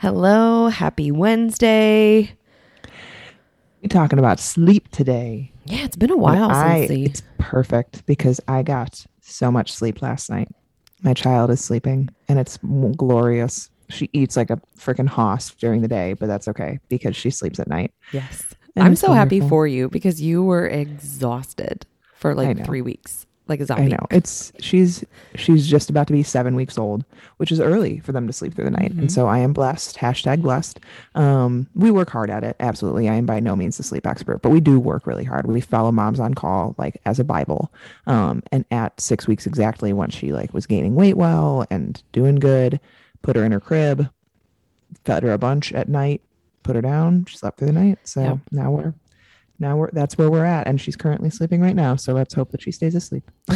Hello, happy Wednesday. We're talking about sleep today. Yeah, it's been a while I, the it's perfect because I got so much sleep last night. My child is sleeping and it's glorious. She eats like a freaking hoss during the day, but that's okay because she sleeps at night. yes. And I'm so happy for you because you were exhausted for like three weeks, like a zombie. I know it's she's she's just about to be seven weeks old, which is early for them to sleep through the night, Mm-hmm. and so I am blessed. Hashtag blessed. Um, we work hard at it. Absolutely, I am by no means a sleep expert, but we do work really hard. We follow moms on call like as a bible. Um, and at six weeks exactly, once she like was gaining weight well and doing good, put her in her crib, fed her a bunch at night, put her down. She slept through the night. So Yep. now we're now we're that's where we're at, and she's currently sleeping right now. So let's hope that she stays asleep.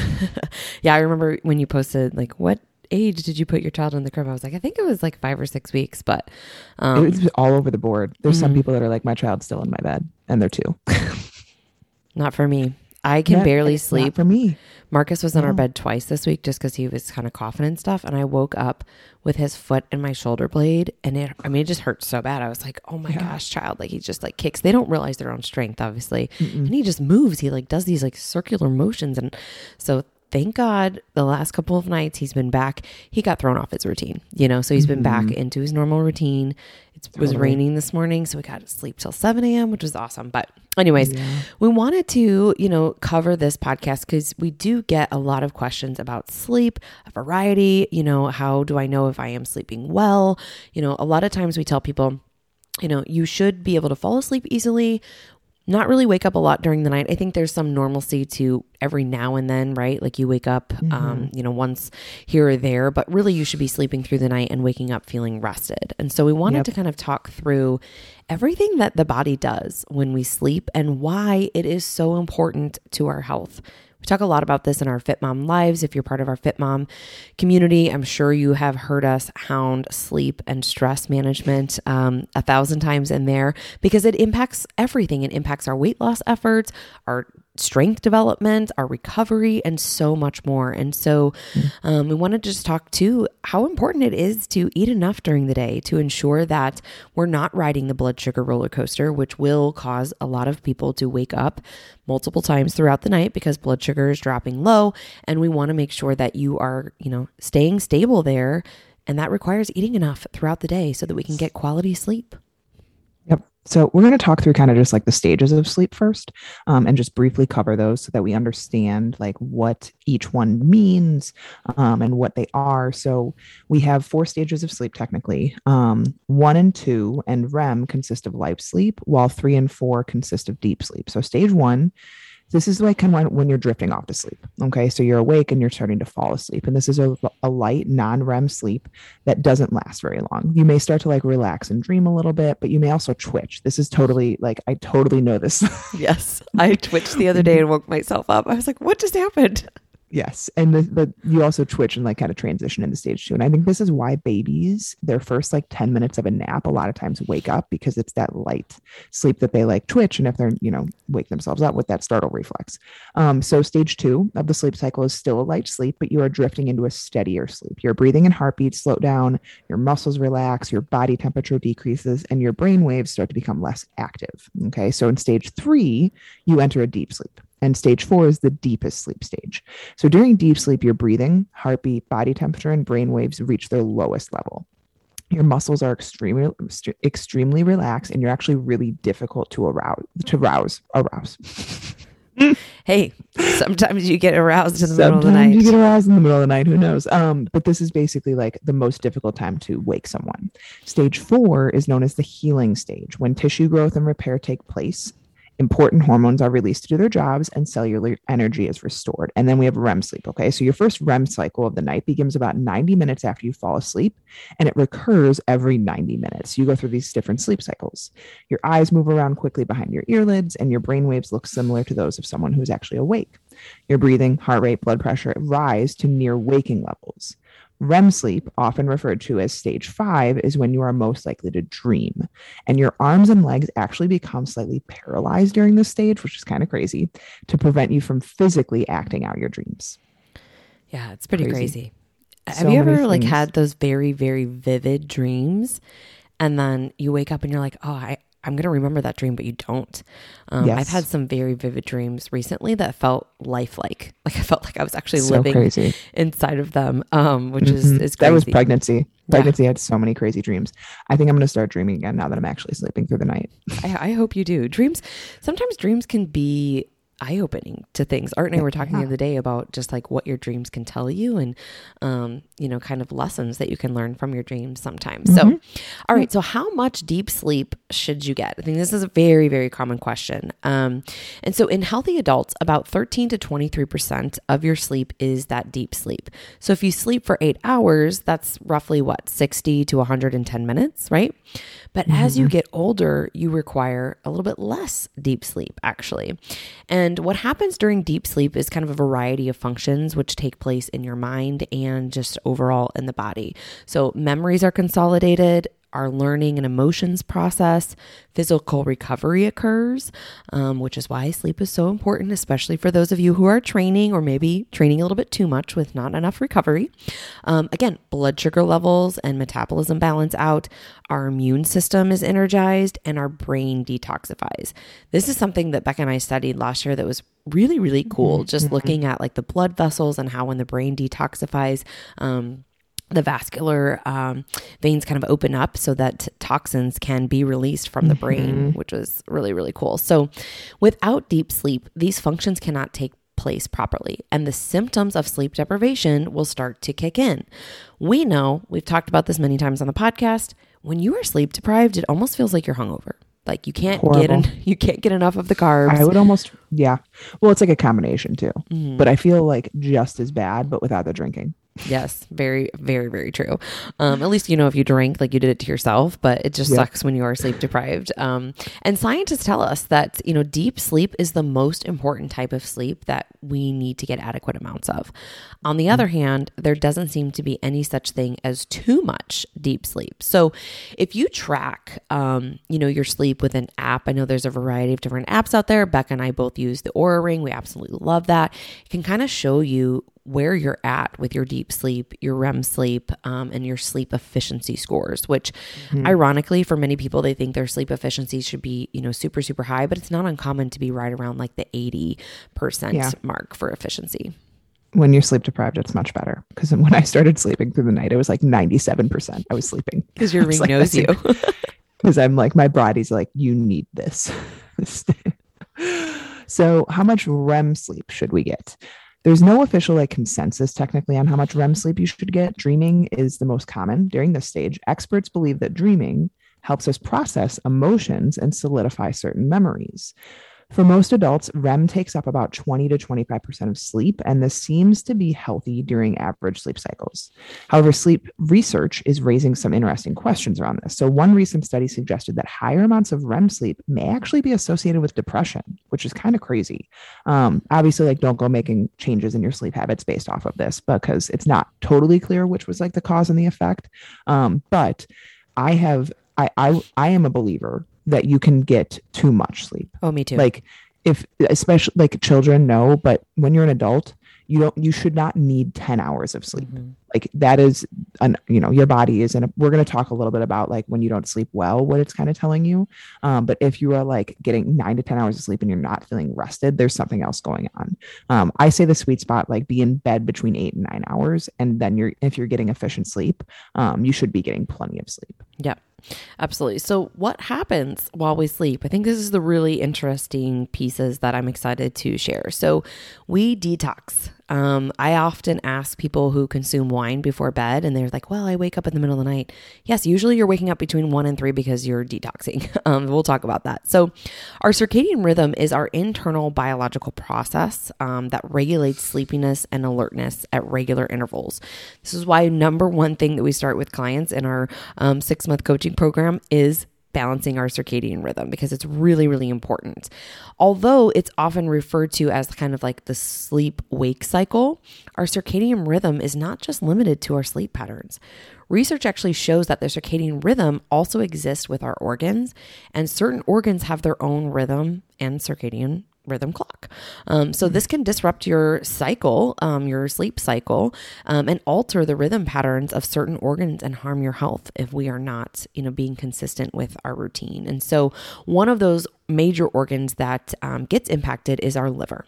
Yeah, I remember when you posted like what age did you put your child in the crib? I was like, I think it was like five or six weeks, but um, it's all over the board. There's some Mhm. people that are like, my child's still in my bed, and they're two. not for me. I can barely sleep. for me. Marcus was in our bed twice this week just because he was kind of coughing and stuff. And I woke up with his foot in my shoulder blade. And it, I mean, it just hurt so bad. I was like, oh my Yeah. gosh, child. Like, he just like kicks. They don't realize their own strength, obviously. And he just moves. He like does these like circular motions. And so thank God the last couple of nights he's been back. He got thrown off his routine, you know? So he's been back mm-hmm. into his normal routine. It was Totally. raining this morning. So we got to sleep till 7 a.m., which was awesome. But, anyways, we wanted to, you know, cover this podcast because we do get a lot of questions about sleep, a variety. You know, how do I know if I am sleeping well? You know, a lot of times we tell people, you know, you should be able to fall asleep easily, not really wake up a lot during the night. I think there's some normalcy to every now and then, right? Like you wake up, um, you know, once here or there, but really you should be sleeping through the night and waking up feeling rested. And so we wanted Yep. to kind of talk through everything that the body does when we sleep and why it is so important to our health. We talk a lot about this in our Fit Mom lives. If you're part of our Fit Mom community, I'm sure you have heard us hound sleep and stress management um, a thousand times in there because it impacts everything. It impacts our weight loss efforts, our strength development, our recovery, and so much more. And so, um, we wanted to just talk to how important it is to eat enough during the day to ensure that we're not riding the blood sugar roller coaster, which will cause a lot of people to wake up multiple times throughout the night because blood sugar is dropping low. And we want to make sure that you are, you know, staying stable there. And that requires eating enough throughout the day so that we can get quality sleep. So we're going to talk through kind of just like the stages of sleep first, um, and just briefly cover those so that we understand like what each one means um, and what they are. So we have four stages of sleep technically. Um, one and two and REM consist of light sleep, while three and four consist of deep sleep. So stage one. This is like kind of when, you're drifting off to sleep. Okay. So you're awake and you're starting to fall asleep. And this is a, a light, non REM sleep that doesn't last very long. You may start to like relax and dream a little bit, but you may also twitch. This is totally like, I totally know this. Yes. I twitched the other day and woke myself up. I was like, what just happened? Yes. And the, the, you also twitch and like kind of transition into stage two. And I think this is why babies, their first like 10 minutes of a nap, a lot of times wake up because it's that light sleep that they like twitch. And if they're, you know, wake themselves up with that startle reflex. Um, so stage two of the sleep cycle is still a light sleep, but you are drifting into a steadier sleep. Your breathing and heartbeat slow down, your muscles relax, your body temperature decreases, and your brain waves start to become less active. Okay. So in stage three, you enter a deep sleep. And stage four is the deepest sleep stage. So during deep sleep, your breathing, heartbeat, body temperature, and brain waves reach their lowest level. Your muscles are extremely extremely relaxed, and you're actually really difficult to arouse to rouse arouse. Hey, sometimes you get aroused in the middle of the night. you get aroused in the middle of the night. Who knows? Um, but this is basically like the most difficult time to wake someone. Stage four is known as the healing stage, when tissue growth and repair take place. Important hormones are released to do their jobs, and cellular energy is restored. And then we have REM sleep. Okay, so your first REM cycle of the night begins about 90 minutes after you fall asleep, and it recurs every 90 minutes. You go through these different sleep cycles. Your eyes move around quickly behind your earlids, and your brain waves look similar to those of someone who's actually awake. Your breathing, heart rate, blood pressure rise to near waking levels. REM sleep, often referred to as stage five, is when you are most likely to dream. And your arms and legs actually become slightly paralyzed during this stage, which is kind of crazy, to prevent you from physically acting out your dreams. Yeah, it's pretty Crazy. crazy. Have So you many ever like had those very very vivid dreams and then you wake up and you're like, oh, I, I'm going to remember that dream, but you don't. Um, Yes. I've had some very vivid dreams recently that felt lifelike. Like I felt like I was actually So living crazy. inside of them, um, which is, Mhm. is crazy. that was pregnancy. Pregnancy had so many crazy dreams. I think I'm going to start dreaming again now that I'm actually sleeping through the night. I, I hope you do. Dreams, sometimes dreams can be eye opening to things. Art and I were talking the other day about just like what your dreams can tell you and, um, you know, kind of lessons that you can learn from your dreams sometimes. Mm-hmm. So, all right. So, how much deep sleep should you get? I think this is a very, very common question. Um, and so, in healthy adults, about 13 to 23% of your sleep is that deep sleep. So, if you sleep for eight hours, that's roughly what, 60 to 110 minutes, right? But as you mm-hmm. get older, you require a little bit less deep sleep, actually. And what happens during deep sleep is kind of a variety of functions which take place in your mind and just overall in the body. So, memories are consolidated. Our learning and emotions process, physical recovery occurs, um, which is why sleep is so important, especially for those of you who are training or maybe training a little bit too much with not enough recovery. Um, again, blood sugar levels and metabolism balance out, our immune system is energized, and our brain detoxifies. This is something that Becca and I studied last year that was really, really cool. Just looking at like the blood vessels and how when the brain detoxifies, um, the vascular um, veins kind of open up so that toxins can be released from the brain, which was really, really cool. So, without deep sleep, these functions cannot take place properly, and the symptoms of sleep deprivation will start to kick in. We know, we've talked about this many times on the podcast, when you are sleep deprived, it almost feels like you're hungover. Like you can't get en- you can't get enough of the carbs. I would almost, yeah. Well, it's like a combination too, Mhm. but I feel like just as bad, but without the drinking. Yes, very, very, very true. Um, at least you know if you drink, like you did it to yourself, but it just Yeah. sucks when you are sleep deprived. Um, and scientists tell us that you know deep sleep is the most important type of sleep that we need to get adequate amounts of. On the other hand, there doesn't seem to be any such thing as too much deep sleep. So, if you track, um, you know, your sleep with an app, I know there's a variety of different apps out there. Becca and I both use the Oura Ring. We absolutely love that. It can kind of show you where you're at with your deep sleep, your REM sleep, um, and your sleep efficiency scores. Which, ironically, for many people, they think their sleep efficiency should be, you know, super super high, but it's not uncommon to be right around like the eighty percent Yeah. mark for efficiency. When you're sleep deprived, it's much better. Because when I started sleeping through the night, it was like 97% I was sleeping. Because your ring like, knows you. Because I'm like, my body's like, you need this. so, how much REM sleep should we get? There's no official like consensus technically on how much REM sleep you should get. Dreaming is the most common during this stage. Experts believe that dreaming helps us process emotions and solidify certain memories. For most adults, REM takes up about 20 to 25% of sleep, and this seems to be healthy during average sleep cycles. However, sleep research is raising some interesting questions around this. So, one recent study suggested that higher amounts of REM sleep may actually be associated with depression, which is kind of crazy. Um, obviously, like, don't go making changes in your sleep habits based off of this because it's not totally clear which was like the cause and the effect. Um, but I have, I, I, I am a believer that you can get too much sleep Oh, me too. like if especially like children no but when you're an adult you don't you should not need 10 hours of sleep Mhm. Like that is an you know your body is in a we're going to talk a little bit about like when you don't sleep well what it's kind of telling you um, but if you are like getting nine to 10 hours of sleep and you're not feeling rested there's something else going on um, i say the sweet spot like be in bed between eight and nine hours and then you're if you're getting efficient sleep um, you should be getting plenty of sleep Yeah, absolutely. So, what happens while we sleep? I think this is the really interesting pieces that I'm excited to share. So, we detox. Um, I often ask people who consume wine before bed, and they're like, Well, I wake up in the middle of the night. Yes, usually you're waking up between one and three because you're detoxing. Um, we'll talk about that. So, our circadian rhythm is our internal biological process um, that regulates sleepiness and alertness at regular intervals. This is why number one thing that we start with clients in our um, six month coaching program is balancing our circadian rhythm because it's really, really important. Although it's often referred to as kind of like the sleep wake cycle, our circadian rhythm is not just limited to our sleep patterns. Research actually shows that the circadian rhythm also exists with our organs, and certain organs have their own rhythm and circadian rhythm clock. Um, so this can disrupt your cycle, um, your sleep cycle, um, and alter the rhythm patterns of certain organs and harm your health if we are not, you know, being consistent with our routine. And so one of those major organs that um, gets impacted is our liver.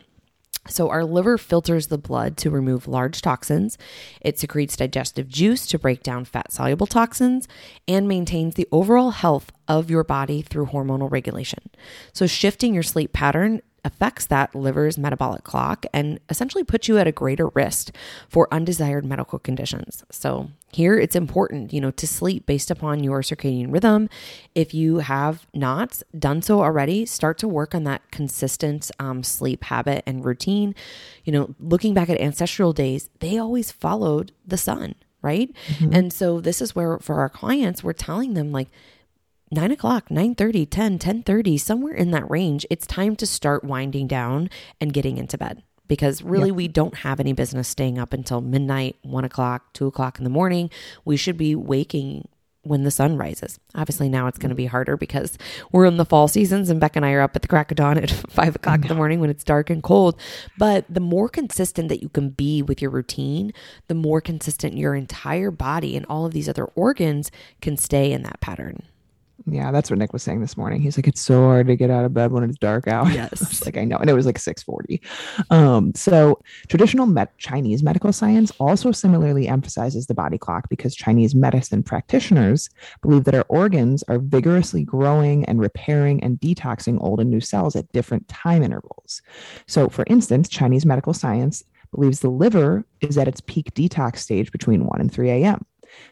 So, our liver filters the blood to remove large toxins. It secretes digestive juice to break down fat soluble toxins and maintains the overall health of your body through hormonal regulation. So, shifting your sleep pattern affects that liver's metabolic clock and essentially puts you at a greater risk for undesired medical conditions. So, here it's important, you know, to sleep based upon your circadian rhythm. If you have not done so already, start to work on that consistent um, sleep habit and routine. You know, looking back at ancestral days, they always followed the sun, right? Mm-hmm. And so this is where for our clients, we're telling them like, 9 o'clock 9 30 10 10 30 somewhere in that range it's time to start winding down and getting into bed because really yep. we don't have any business staying up until midnight 1 o'clock 2 o'clock in the morning we should be waking when the sun rises. Obviously, now it's going to be harder because we're in the fall seasons and Beck and I are up at the crack of dawn at five o'clock in the morning when it's dark and cold. But the more consistent that you can be with your routine, the more consistent your entire body and all of these other organs can stay in that pattern. Yeah, that's what Nick was saying this morning. He's like, it's so hard to get out of bed when it's dark out. Yes. like, I know. And it was like 640. Um, so traditional Chinese medical science also similarly emphasizes the body clock because Chinese medicine practitioners believe that our organs are vigorously growing and repairing and detoxing old and new cells at different time intervals. So for instance, Chinese medical science believes the liver is at its peak detox stage between 1 and 3 a.m.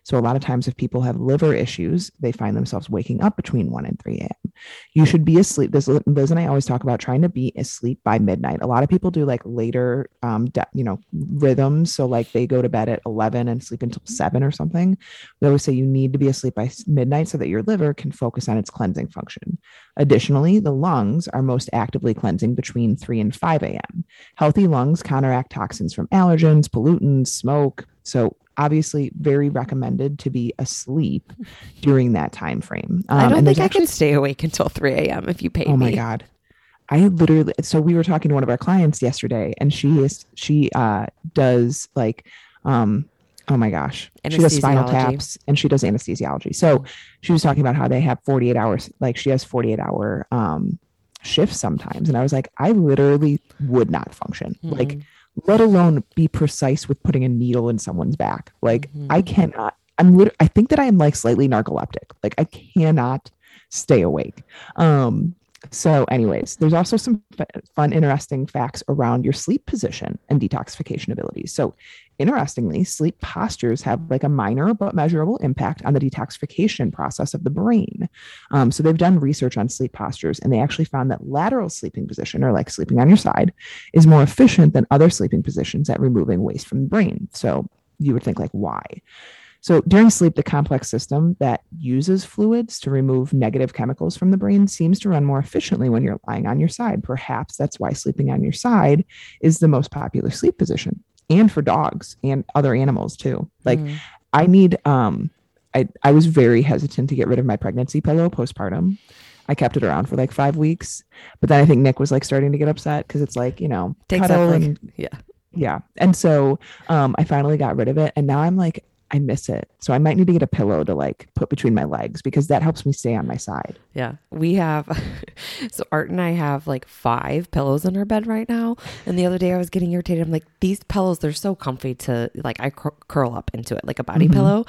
So a lot of times if people have liver issues, they find themselves waking up between 1 and 3 a.m. You should be asleep. This Liz and I always talk about trying to be asleep by midnight. A lot of people do like later um de- you know rhythms. So like they go to bed at 11 and sleep until 7 or something. We always say you need to be asleep by midnight so that your liver can focus on its cleansing function. Additionally, the lungs are most actively cleansing between 3 and 5 a.m. Healthy lungs counteract toxins from allergens, pollutants, smoke. So obviously very recommended to be asleep during that time frame. Um, I don't think I actually, could stay awake until 3 a.m. if you paid oh me. Oh my God. I literally, so we were talking to one of our clients yesterday and she is, she uh, does like, um, oh my gosh, she does spinal taps and she does anesthesiology. So she was talking about how they have 48 hours, like she has 48 hour um, shifts sometimes. And I was like, I literally would not function. Mm-hmm. Like, let alone be precise with putting a needle in someone's back. Like mm-hmm. I cannot. I'm. Lit- I think that I am like slightly narcoleptic. Like I cannot stay awake. Um, so, anyways, there's also some fun, interesting facts around your sleep position and detoxification abilities. So, interestingly, sleep postures have like a minor but measurable impact on the detoxification process of the brain. Um, so, they've done research on sleep postures and they actually found that lateral sleeping position, or like sleeping on your side, is more efficient than other sleeping positions at removing waste from the brain. So, you would think, like, why? So during sleep, the complex system that uses fluids to remove negative chemicals from the brain seems to run more efficiently when you're lying on your side. Perhaps that's why sleeping on your side is the most popular sleep position and for dogs and other animals too. Like mm. I need um I I was very hesitant to get rid of my pregnancy pillow postpartum. I kept it around for like five weeks, but then I think Nick was like starting to get upset because it's like you know Takes cuddle like, and yeah yeah, and so um I finally got rid of it, and now I'm like I miss it. So I might need to get a pillow to like put between my legs because that helps me stay on my side. Yeah. We have, so Art and I have like five pillows in our bed right now. And the other day I was getting irritated. I'm like, these pillows, they're so comfy to like, I cur- curl up into it like a body mm-hmm. pillow.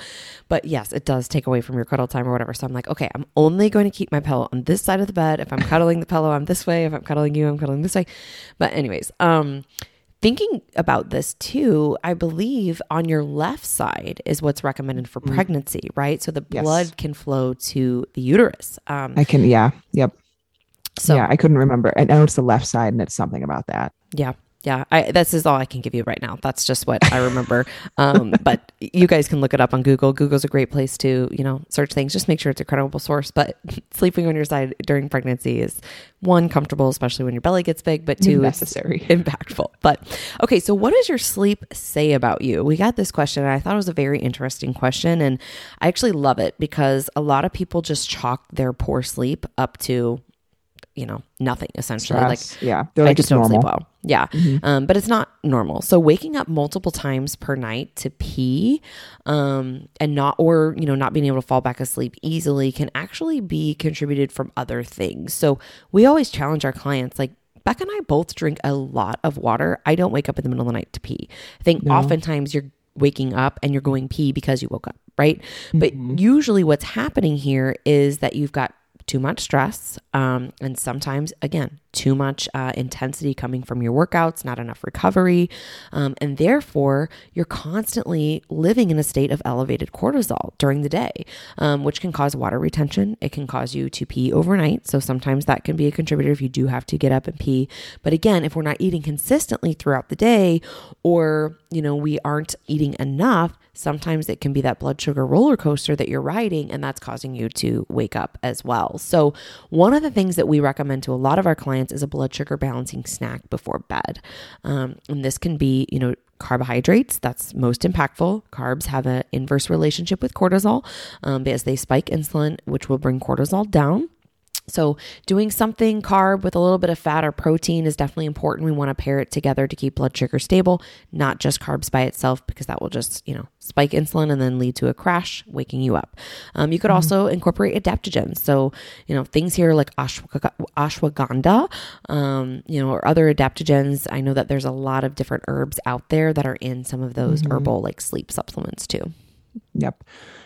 But yes, it does take away from your cuddle time or whatever. So I'm like, okay, I'm only going to keep my pillow on this side of the bed. If I'm cuddling the pillow, I'm this way. If I'm cuddling you, I'm cuddling this way. But, anyways, um, thinking about this too, I believe on your left side is what's recommended for mm. pregnancy, right? So the blood yes. can flow to the uterus. Um, I can, yeah, yep. So yeah, I couldn't remember. I know it's the left side, and it's something about that. Yeah, yeah, I, this is all I can give you right now. That's just what I remember. um, but you guys can look it up on Google. Google's a great place to, you know, search things. Just make sure it's a credible source. But sleeping on your side during pregnancy is one comfortable, especially when your belly gets big, but two necessary, impactful. But okay, so what does your sleep say about you? We got this question, and I thought it was a very interesting question, and I actually love it because a lot of people just chalk their poor sleep up to you know, nothing essentially. Stress. Like yeah, they're I like just don't normal. sleep well. Yeah. Mhm. Um, but it's not normal. So waking up multiple times per night to pee, um, and not or you know not being able to fall back asleep easily can actually be contributed from other things. So we always challenge our clients like. Beck and I both drink a lot of water. I don't wake up in the middle of the night to pee. I think No. oftentimes you're waking up and you're going pee because you woke up, right? But Mhm. usually what's happening here is that you've got too much stress um, and sometimes again too much uh, intensity coming from your workouts not enough recovery um, and therefore you're constantly living in a state of elevated cortisol during the day um, which can cause water retention. It can cause you to pee overnight. So sometimes that can be a contributor if you do have to get up and pee. But again if we're not eating consistently throughout the day or you know we aren't eating enough sometimes it can be that blood sugar roller coaster that you're riding and that's causing you to wake up as well. So, one of the things that we recommend to a lot of our clients is a blood sugar balancing snack before bed. Um, and this can be, you know, carbohydrates that's most impactful carbs have an inverse relationship with cortisol um, because they spike insulin which will bring cortisol down so, doing something carb with a little bit of fat or protein is definitely important. We want to pair it together to keep blood sugar stable, not just carbs by itself, because that will just, you know, spike insulin and then lead to a crash, waking you up. Um, you could also incorporate adaptogens. So, you know, things here like ashwag- ashwagandha, um, you know, or other adaptogens. I know that there's a lot of different herbs out there that are in some of those herbal like sleep supplements too. Yep.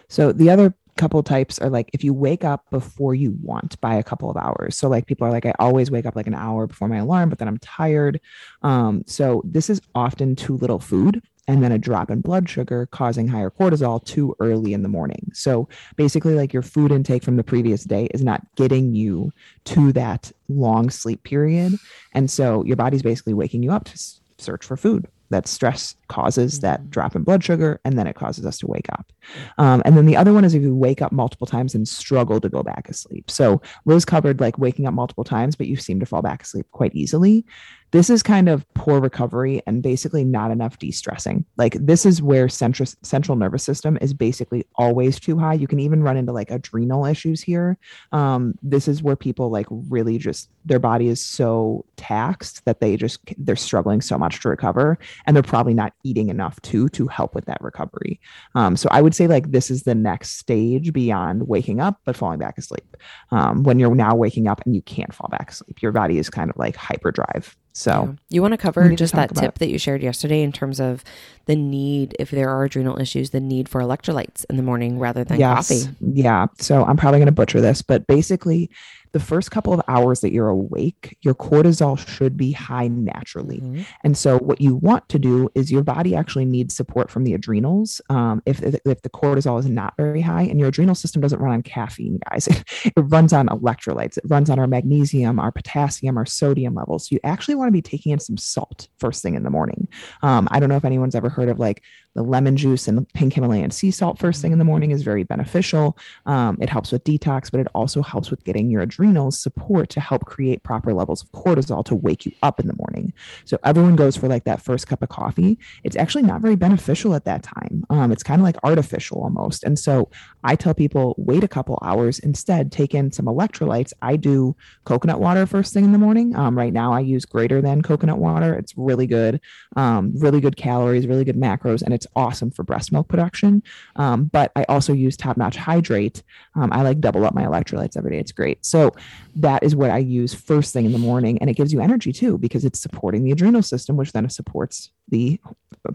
So the other couple types are like if you wake up before you want by a couple of hours. So like people are like, I always wake up like an hour before my alarm, but then I'm tired. Um, so this is often too little food and then a drop in blood sugar causing higher cortisol too early in the morning. So basically, like your food intake from the previous day is not getting you to that long sleep period. And so your body's basically waking you up to search for food. That's stress causes that drop in blood sugar, and then it causes us to wake up. Um, and then the other one is if you wake up multiple times and struggle to go back asleep. So Liz covered like waking up multiple times, but you seem to fall back asleep quite easily. This is kind of poor recovery and basically not enough de-stressing. Like this is where central central nervous system is basically always too high. You can even run into like adrenal issues here. Um, this is where people like really just their body is so taxed that they just they're struggling so much to recover, and they're probably not eating enough too to help with that recovery. Um, so I would say like this is the next stage beyond waking up but falling back asleep. Um, when you're now waking up and you can't fall back asleep, your body is kind of like hyperdrive. So Yeah. you want to cover to just that tip that you shared yesterday in terms of the need, if there are adrenal issues, the need for electrolytes in the morning rather than coffee. Yeah. So I'm probably going to butcher this, but basically, the first couple of hours that you're awake, your cortisol should be high naturally. Mhm. And so, what you want to do is your body actually needs support from the adrenals. Um, if, if the cortisol is not very high, and your adrenal system doesn't run on caffeine, guys, it, it runs on electrolytes, it runs on our magnesium, our potassium, our sodium levels. So, you actually want to be taking in some salt first thing in the morning. Um, I don't know if anyone's ever heard of like the lemon juice and the pink Himalayan sea salt first thing in the morning is very beneficial. Um, it helps with detox, but it also helps with getting your adrenals support to help create proper levels of cortisol to wake you up in the morning. So everyone goes for like that first cup of coffee. It's actually not very beneficial at that time. Um, it's kind of like artificial almost. And so I tell people wait a couple hours instead, take in some electrolytes. I do coconut water first thing in the morning. Um, right now I use greater than coconut water. It's really good, um, really good calories, really good macros, and it's awesome for breast milk production. Um, but I also use top notch hydrate. Um, I like double up my electrolytes every day. It's great. So that is what I use first thing in the morning. And it gives you energy too, because it's supporting the adrenal system, which then supports the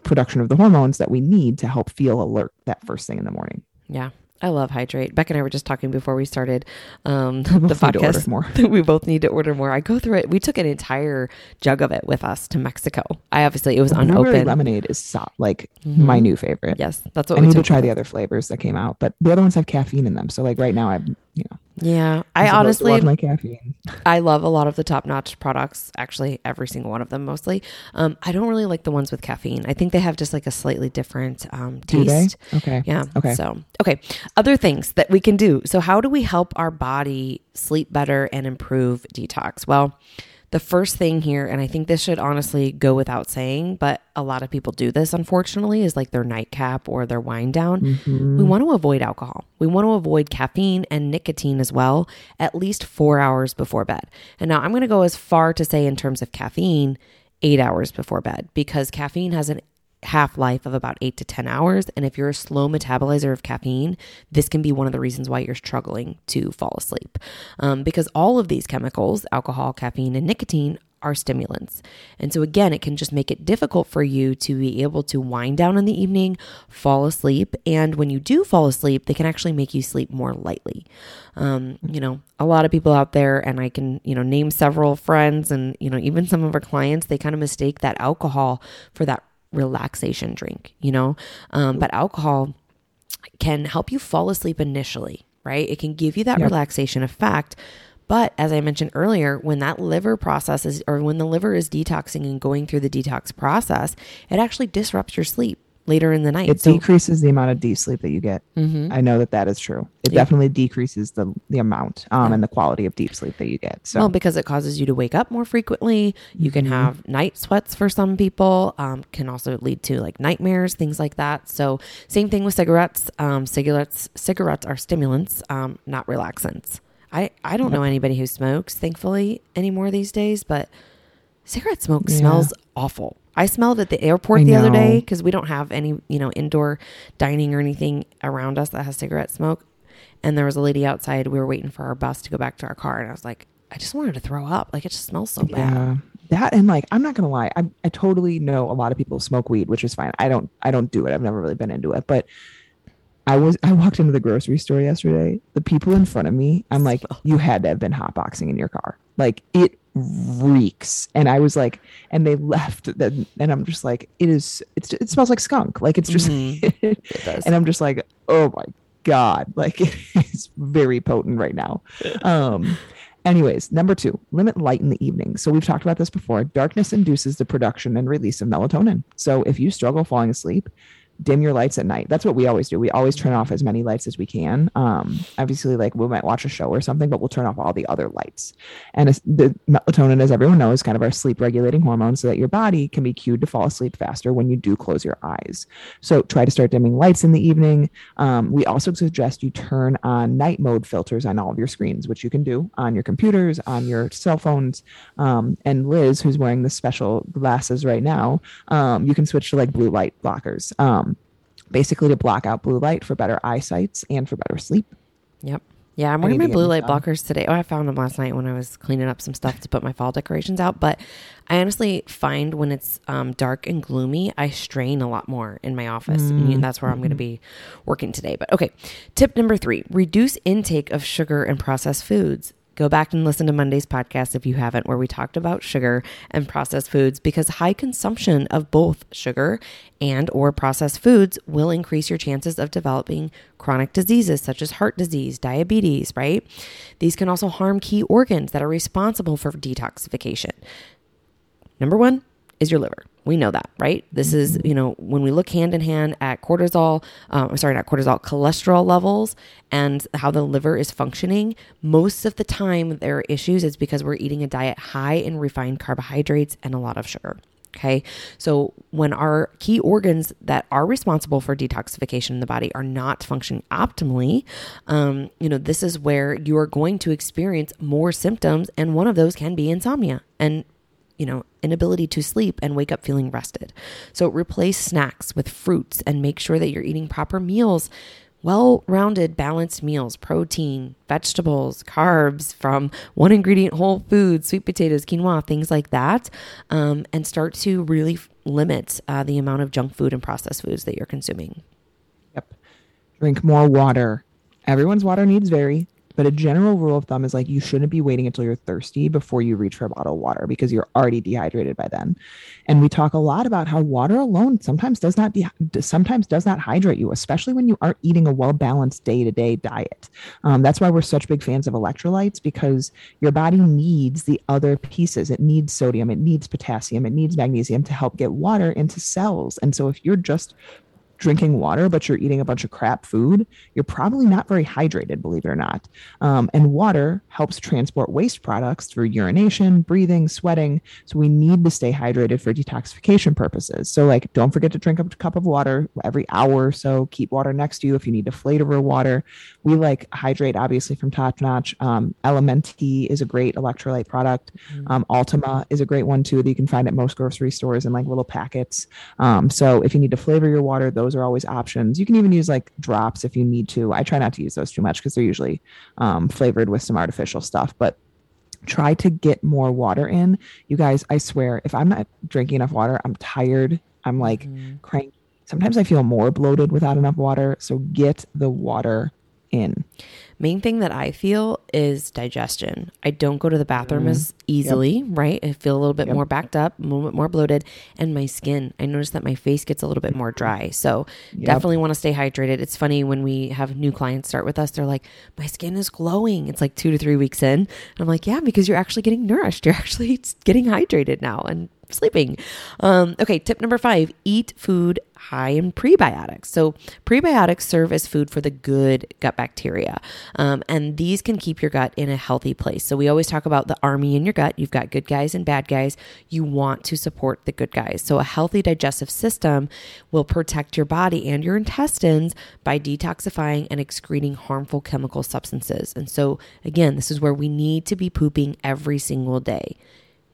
production of the hormones that we need to help feel alert that first thing in the morning. Yeah. I love hydrate. Beck and I were just talking before we started um, the both need to order podcast. more. we both need to order more. I go through it. We took an entire jug of it with us to Mexico. I obviously it was unopened. lemonade is so, like Mhm. my new favorite. Yes, that's what I we need to try the other flavors that came out, but the other ones have caffeine in them. So like right now, I'm you know Yeah, I I'm supposed to honestly love my caffeine. I love a lot of the top notch products. Actually, every single one of them mostly. Um, I don't really like the ones with caffeine. I think they have just like a slightly different um, taste. Okay. Yeah. Okay. So, okay. Other things that we can do. So, how do we help our body sleep better and improve detox? Well, the first thing here, and I think this should honestly go without saying, but a lot of people do this unfortunately, is like their nightcap or their wind down. Mm-hmm. We want to avoid alcohol. We want to avoid caffeine and nicotine as well, at least four hours before bed. And now I'm going to go as far to say, in terms of caffeine, eight hours before bed, because caffeine has an half life of about eight to 10 hours. And if you're a slow metabolizer of caffeine, this can be one of the reasons why you're struggling to fall asleep. Um, because all of these chemicals, alcohol, caffeine, and nicotine, are stimulants. And so, again, it can just make it difficult for you to be able to wind down in the evening, fall asleep. And when you do fall asleep, they can actually make you sleep more lightly. Um, you know, a lot of people out there, and I can, you know, name several friends and, you know, even some of our clients, they kind of mistake that alcohol for that relaxation drink, you know? Um, but alcohol can help you fall asleep initially, right? It can give you that Yep. relaxation effect. But as I mentioned earlier, when that liver process is, or when the liver is detoxing and going through the detox process, it actually disrupts your sleep later in the night. It So- decreases the amount of deep sleep that you get. Mhm. I know that that is true. It Yeah. definitely decreases the the amount um, Yeah. and the quality of deep sleep that you get. So Well, because it causes you to wake up more frequently. You can Mhm. have night sweats for some people. Um, can also lead to like nightmares, things like that. So same thing with cigarettes. Um, cigarettes cigarettes are stimulants, um, not relaxants. I I don't know anybody who smokes, thankfully, anymore these days. But cigarette smoke Yeah. smells awful. I smelled at the airport the other day because we don't have any you know indoor dining or anything around us that has cigarette smoke. And there was a lady outside. We were waiting for our bus to go back to our car, and I was like, I just wanted to throw up. Like it just smells so bad. yeah, that and like I'm not gonna lie, I I totally know a lot of people smoke weed, which is fine. I don't I don't do it. I've never really been into it, but. I was I walked into the grocery store yesterday. The people in front of me, I'm like, you had to have been hotboxing in your car. Like it reeks. And I was like, and they left. Then and I'm just like, it is. It's it smells like skunk. Like it's just. Mhm. It and I'm just like, oh my god, like it is very potent right now. Um, anyways, number two, limit light in the evening. So we've talked about this before. Darkness induces the production and release of melatonin. So if you struggle falling asleep, dim your lights at night. That's what we always do. We always turn off as many lights as we can. Um, obviously, like we might watch a show or something, but we'll turn off all the other lights. And the melatonin, as everyone knows, is kind of our sleep regulating hormone, so that your body can be cued to fall asleep faster when you do close your eyes. So try to start dimming lights in the evening. Um, we also suggest you turn on night mode filters on all of your screens, which you can do on your computers, on your cell phones. Um, and Liz, who's wearing the special glasses right now, um, you can switch to like blue light blockers, um, basically to block out blue light for better eyesight and for better sleep. Yep. Yeah, I'm wearing my need to get blue light done. blockers today. Oh, I found them last night when I was cleaning up some stuff to put my fall decorations out. But I honestly find when it's um, dark and gloomy, I strain a lot more in my office. Mm. And that's where I'm going to be working today. But okay, tip number three reduce intake of sugar and processed foods. Go back and listen to Monday's podcast if you haven't, where we talked about sugar and processed foods because high consumption of both sugar and or processed foods will increase your chances of developing chronic diseases such as heart disease, diabetes, right? These can also harm key organs that are responsible for detoxification. Number one is your liver. We know that, right? This is, you know, when we look hand in hand at cortisol, um, I'm sorry, not cortisol, cholesterol levels and how the liver is functioning, most of the time there are issues is because we're eating a diet high in refined carbohydrates and a lot of sugar. Okay. So when our key organs that are responsible for detoxification in the body are not functioning optimally, um, you know, this is where you are going to experience more symptoms. And one of those can be insomnia and, you know, inability to sleep and wake up feeling rested. So replace snacks with fruits and make sure that you're eating proper meals well rounded, balanced meals, protein, vegetables, carbs from one ingredient whole foods, sweet potatoes, quinoa, things like that. Um, and start to really limit uh, the amount of junk food and processed foods that you're consuming. Yep. Drink more water. Everyone's water needs vary, but a general rule of thumb is like you shouldn't be waiting until you're thirsty before you reach for a bottle of water because you're already dehydrated by then. And we talk a lot about how water alone sometimes does not de- sometimes does not hydrate you, especially when you aren't eating a well balanced day to day diet. Um, that's why we're such big fans of electrolytes because your body needs the other pieces. It needs sodium, it needs potassium, it needs magnesium to help get water into cells. And so if you're just drinking water, but you're eating a bunch of crap food, you're probably not very hydrated, believe it or not. Um, and water helps transport waste products through urination, breathing, sweating. So we need to stay hydrated for detoxification purposes. So, like, don't forget to drink a cup of water every hour or so. Keep water next to you if you need to flavor water. We like hydrate, obviously, from Top Notch. Um, Elementi is a great electrolyte product. Mm-hmm. Um, Ultima is a great one too that you can find at most grocery stores in like little packets. Um, so if you need to flavor your water, those are always options. You can even use like drops if you need to. I try not to use those too much because they're usually um, flavored with some artificial stuff, but try to get more water in. You guys, I swear, if I'm not drinking enough water, I'm tired. I'm like mm-hmm. cranky. Sometimes I feel more bloated without enough water. So get the water in. Main thing that I feel is digestion. I don't go to the bathroom mm. as easily, yep. right? I feel a little bit yep. more backed up, a little bit more bloated, and my skin. I notice that my face gets a little bit more dry. So yep. definitely want to stay hydrated. It's funny when we have new clients start with us, they're like, "My skin is glowing." It's like 2 to 3 weeks in. And I'm like, "Yeah, because you're actually getting nourished. You're actually getting hydrated now." And sleeping. Um, okay, tip number five eat food high in prebiotics. So, prebiotics serve as food for the good gut bacteria, um, and these can keep your gut in a healthy place. So, we always talk about the army in your gut. You've got good guys and bad guys. You want to support the good guys. So, a healthy digestive system will protect your body and your intestines by detoxifying and excreting harmful chemical substances. And so, again, this is where we need to be pooping every single day.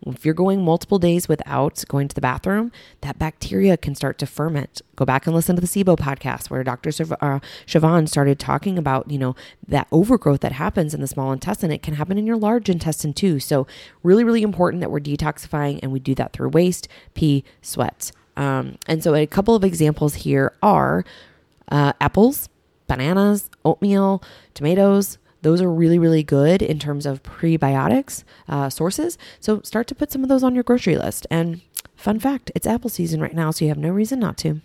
If you're going multiple days without going to the bathroom, that bacteria can start to ferment. Go back and listen to the SIBO podcast where Dr. Uh, Siobhan started talking about, you know, that overgrowth that happens in the small intestine. It can happen in your large intestine too. So, really, really important that we're detoxifying and we do that through waste, pee, sweat. Um, and so, a couple of examples here are uh, apples, bananas, oatmeal, tomatoes, those are really, really good in terms of prebiotics uh, sources. So start to put some of those on your grocery list. And fun fact, it's apple season right now, so you have no reason not to.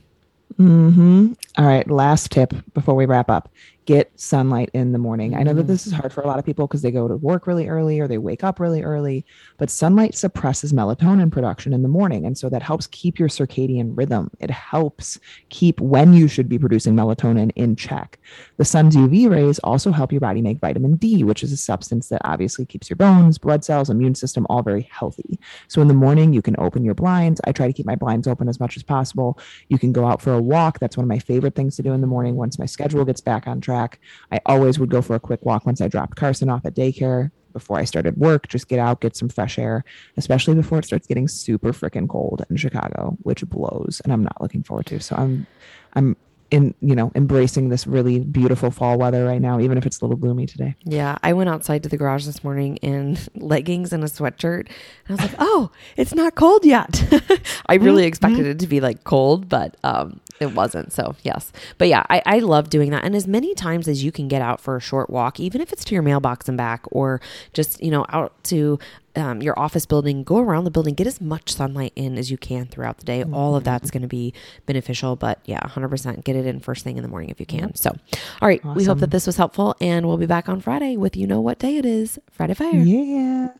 Mm-hmm. All right. Last tip before we wrap up get sunlight in the morning. Mm-hmm. I know that mm. this is hard for a lot of people because they go to work really early or they wake up really early, but sunlight suppresses melatonin production in the morning. And so that helps keep your circadian rhythm. It helps keep when you should be producing melatonin in check. The sun's UV rays also help your body make vitamin D, which is a substance that obviously keeps your bones, blood cells, immune system all very healthy. So in the morning, you can open your blinds. I try to keep my blinds open as much as possible. You can go out for a walk. That's one of my favorite things to do in the morning once my schedule gets back on track track. I always would go for a quick walk once I dropped Carson off at daycare before I started work, just get out, get some fresh air, especially before it starts getting super freaking cold in Chicago, which blows and I'm not looking forward to. So I'm I'm in you know embracing this really beautiful fall weather right now even if it's a little gloomy today yeah i went outside to the garage this morning in leggings and a sweatshirt and i was like oh it's not cold yet i really mm-hmm. expected it to be like cold but um it wasn't so yes but yeah I, I love doing that and as many times as you can get out for a short walk even if it's to your mailbox and back or just you know out to um, your office building, go around the building, get as much sunlight in as you can throughout the day. Mm-hmm. All of that's going to be beneficial. But yeah, 100% get it in first thing in the morning if you can. So, all right, awesome. we hope that this was helpful, and we'll be back on Friday with you know what day it is Friday Fire. Yeah.